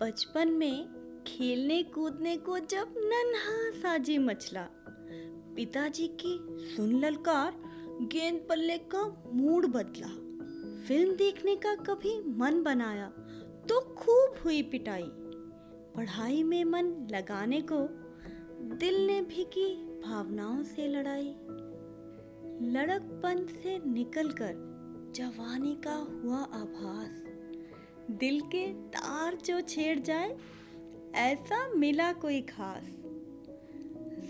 बचपन में खेलने कूदने को जब नन्हा साजी मचला, पिताजी की सुन ललकार गेंद पल्ले का मूड बदला। फ़िल्म देखने का कभी मन बनाया तो खूब हुई पिटाई। पढ़ाई में मन लगाने को दिल ने भी की भावनाओं से लड़ाई। लड़कपन से निकलकर जवानी का हुआ आभास। दिल के तार जो छेड़ जाए, ऐसा मिला कोई खास।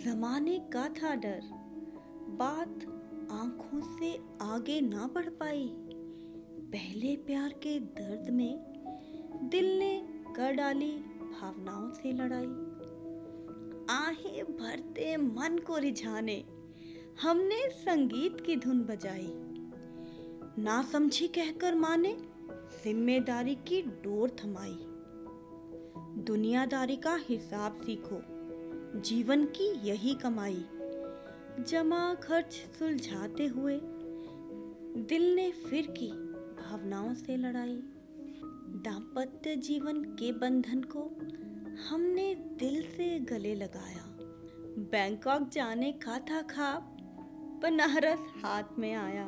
जमाने का था डर। बात आँखों से आगे ना बढ़ पाई। पहले प्यार के दर्द में दिल ने कर डाली भावनाओं से लड़ाई। आहे भरते मन को रिझाने, हमने संगीत की धुन बजाई। ना समझी कहकर माने ज़िम्मेदारी की डोर थमाई। दुनियादारी का हिसाब सीखो, जीवन की यही कमाई। जमा खर्च सुलझाते हुए दिल ने फिर की भावनाओं से लड़ाई। दाम्पत्य जीवन के बंधन को हमने दिल से गले लगाया। बैंकॉक जाने का था खाब, बनारस हाथ में आया।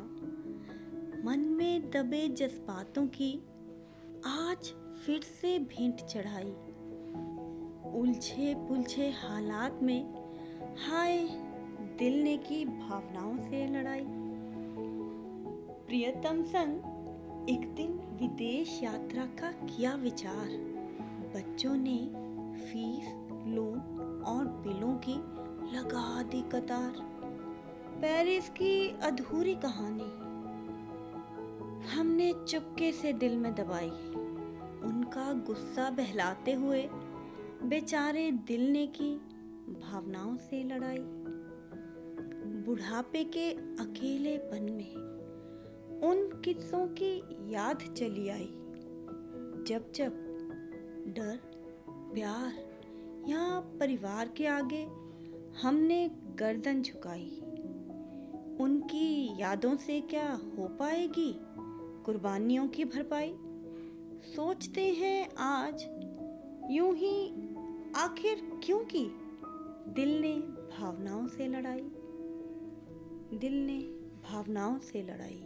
मन में दबे जज्बातों की आज फिर से भेंट चढ़ाई। उलझे पुलझे हालात में हाय दिल ने की भावनाओं से लड़ाई। प्रियतम संग एक दिन विदेश यात्रा का किया विचार। बच्चों ने फ़ीस, लोन और बिलों की लगा दी कतार। पेरिस की अधूरी कहानी। हमने चुपके से दिल में दबाई। उनका गुस्सा बहलाते हुए बेचारे दिल ने की भावनाओं से लड़ाई। बुढ़ापे के अकेलेपन में उन किस्सों की याद चली आई। जब जब डर, प्यार या परिवार के आगे हमने गर्दन झुकाई, उनकी यादों से क्या हो पाएगी? कुर्बानियों की भरपाई। सोचते हैं आज, यूँ ही आखिर क्यों की? दिल ने भावनाओं से लड़ाई। दिल ने भावनाओं से लड़ाई।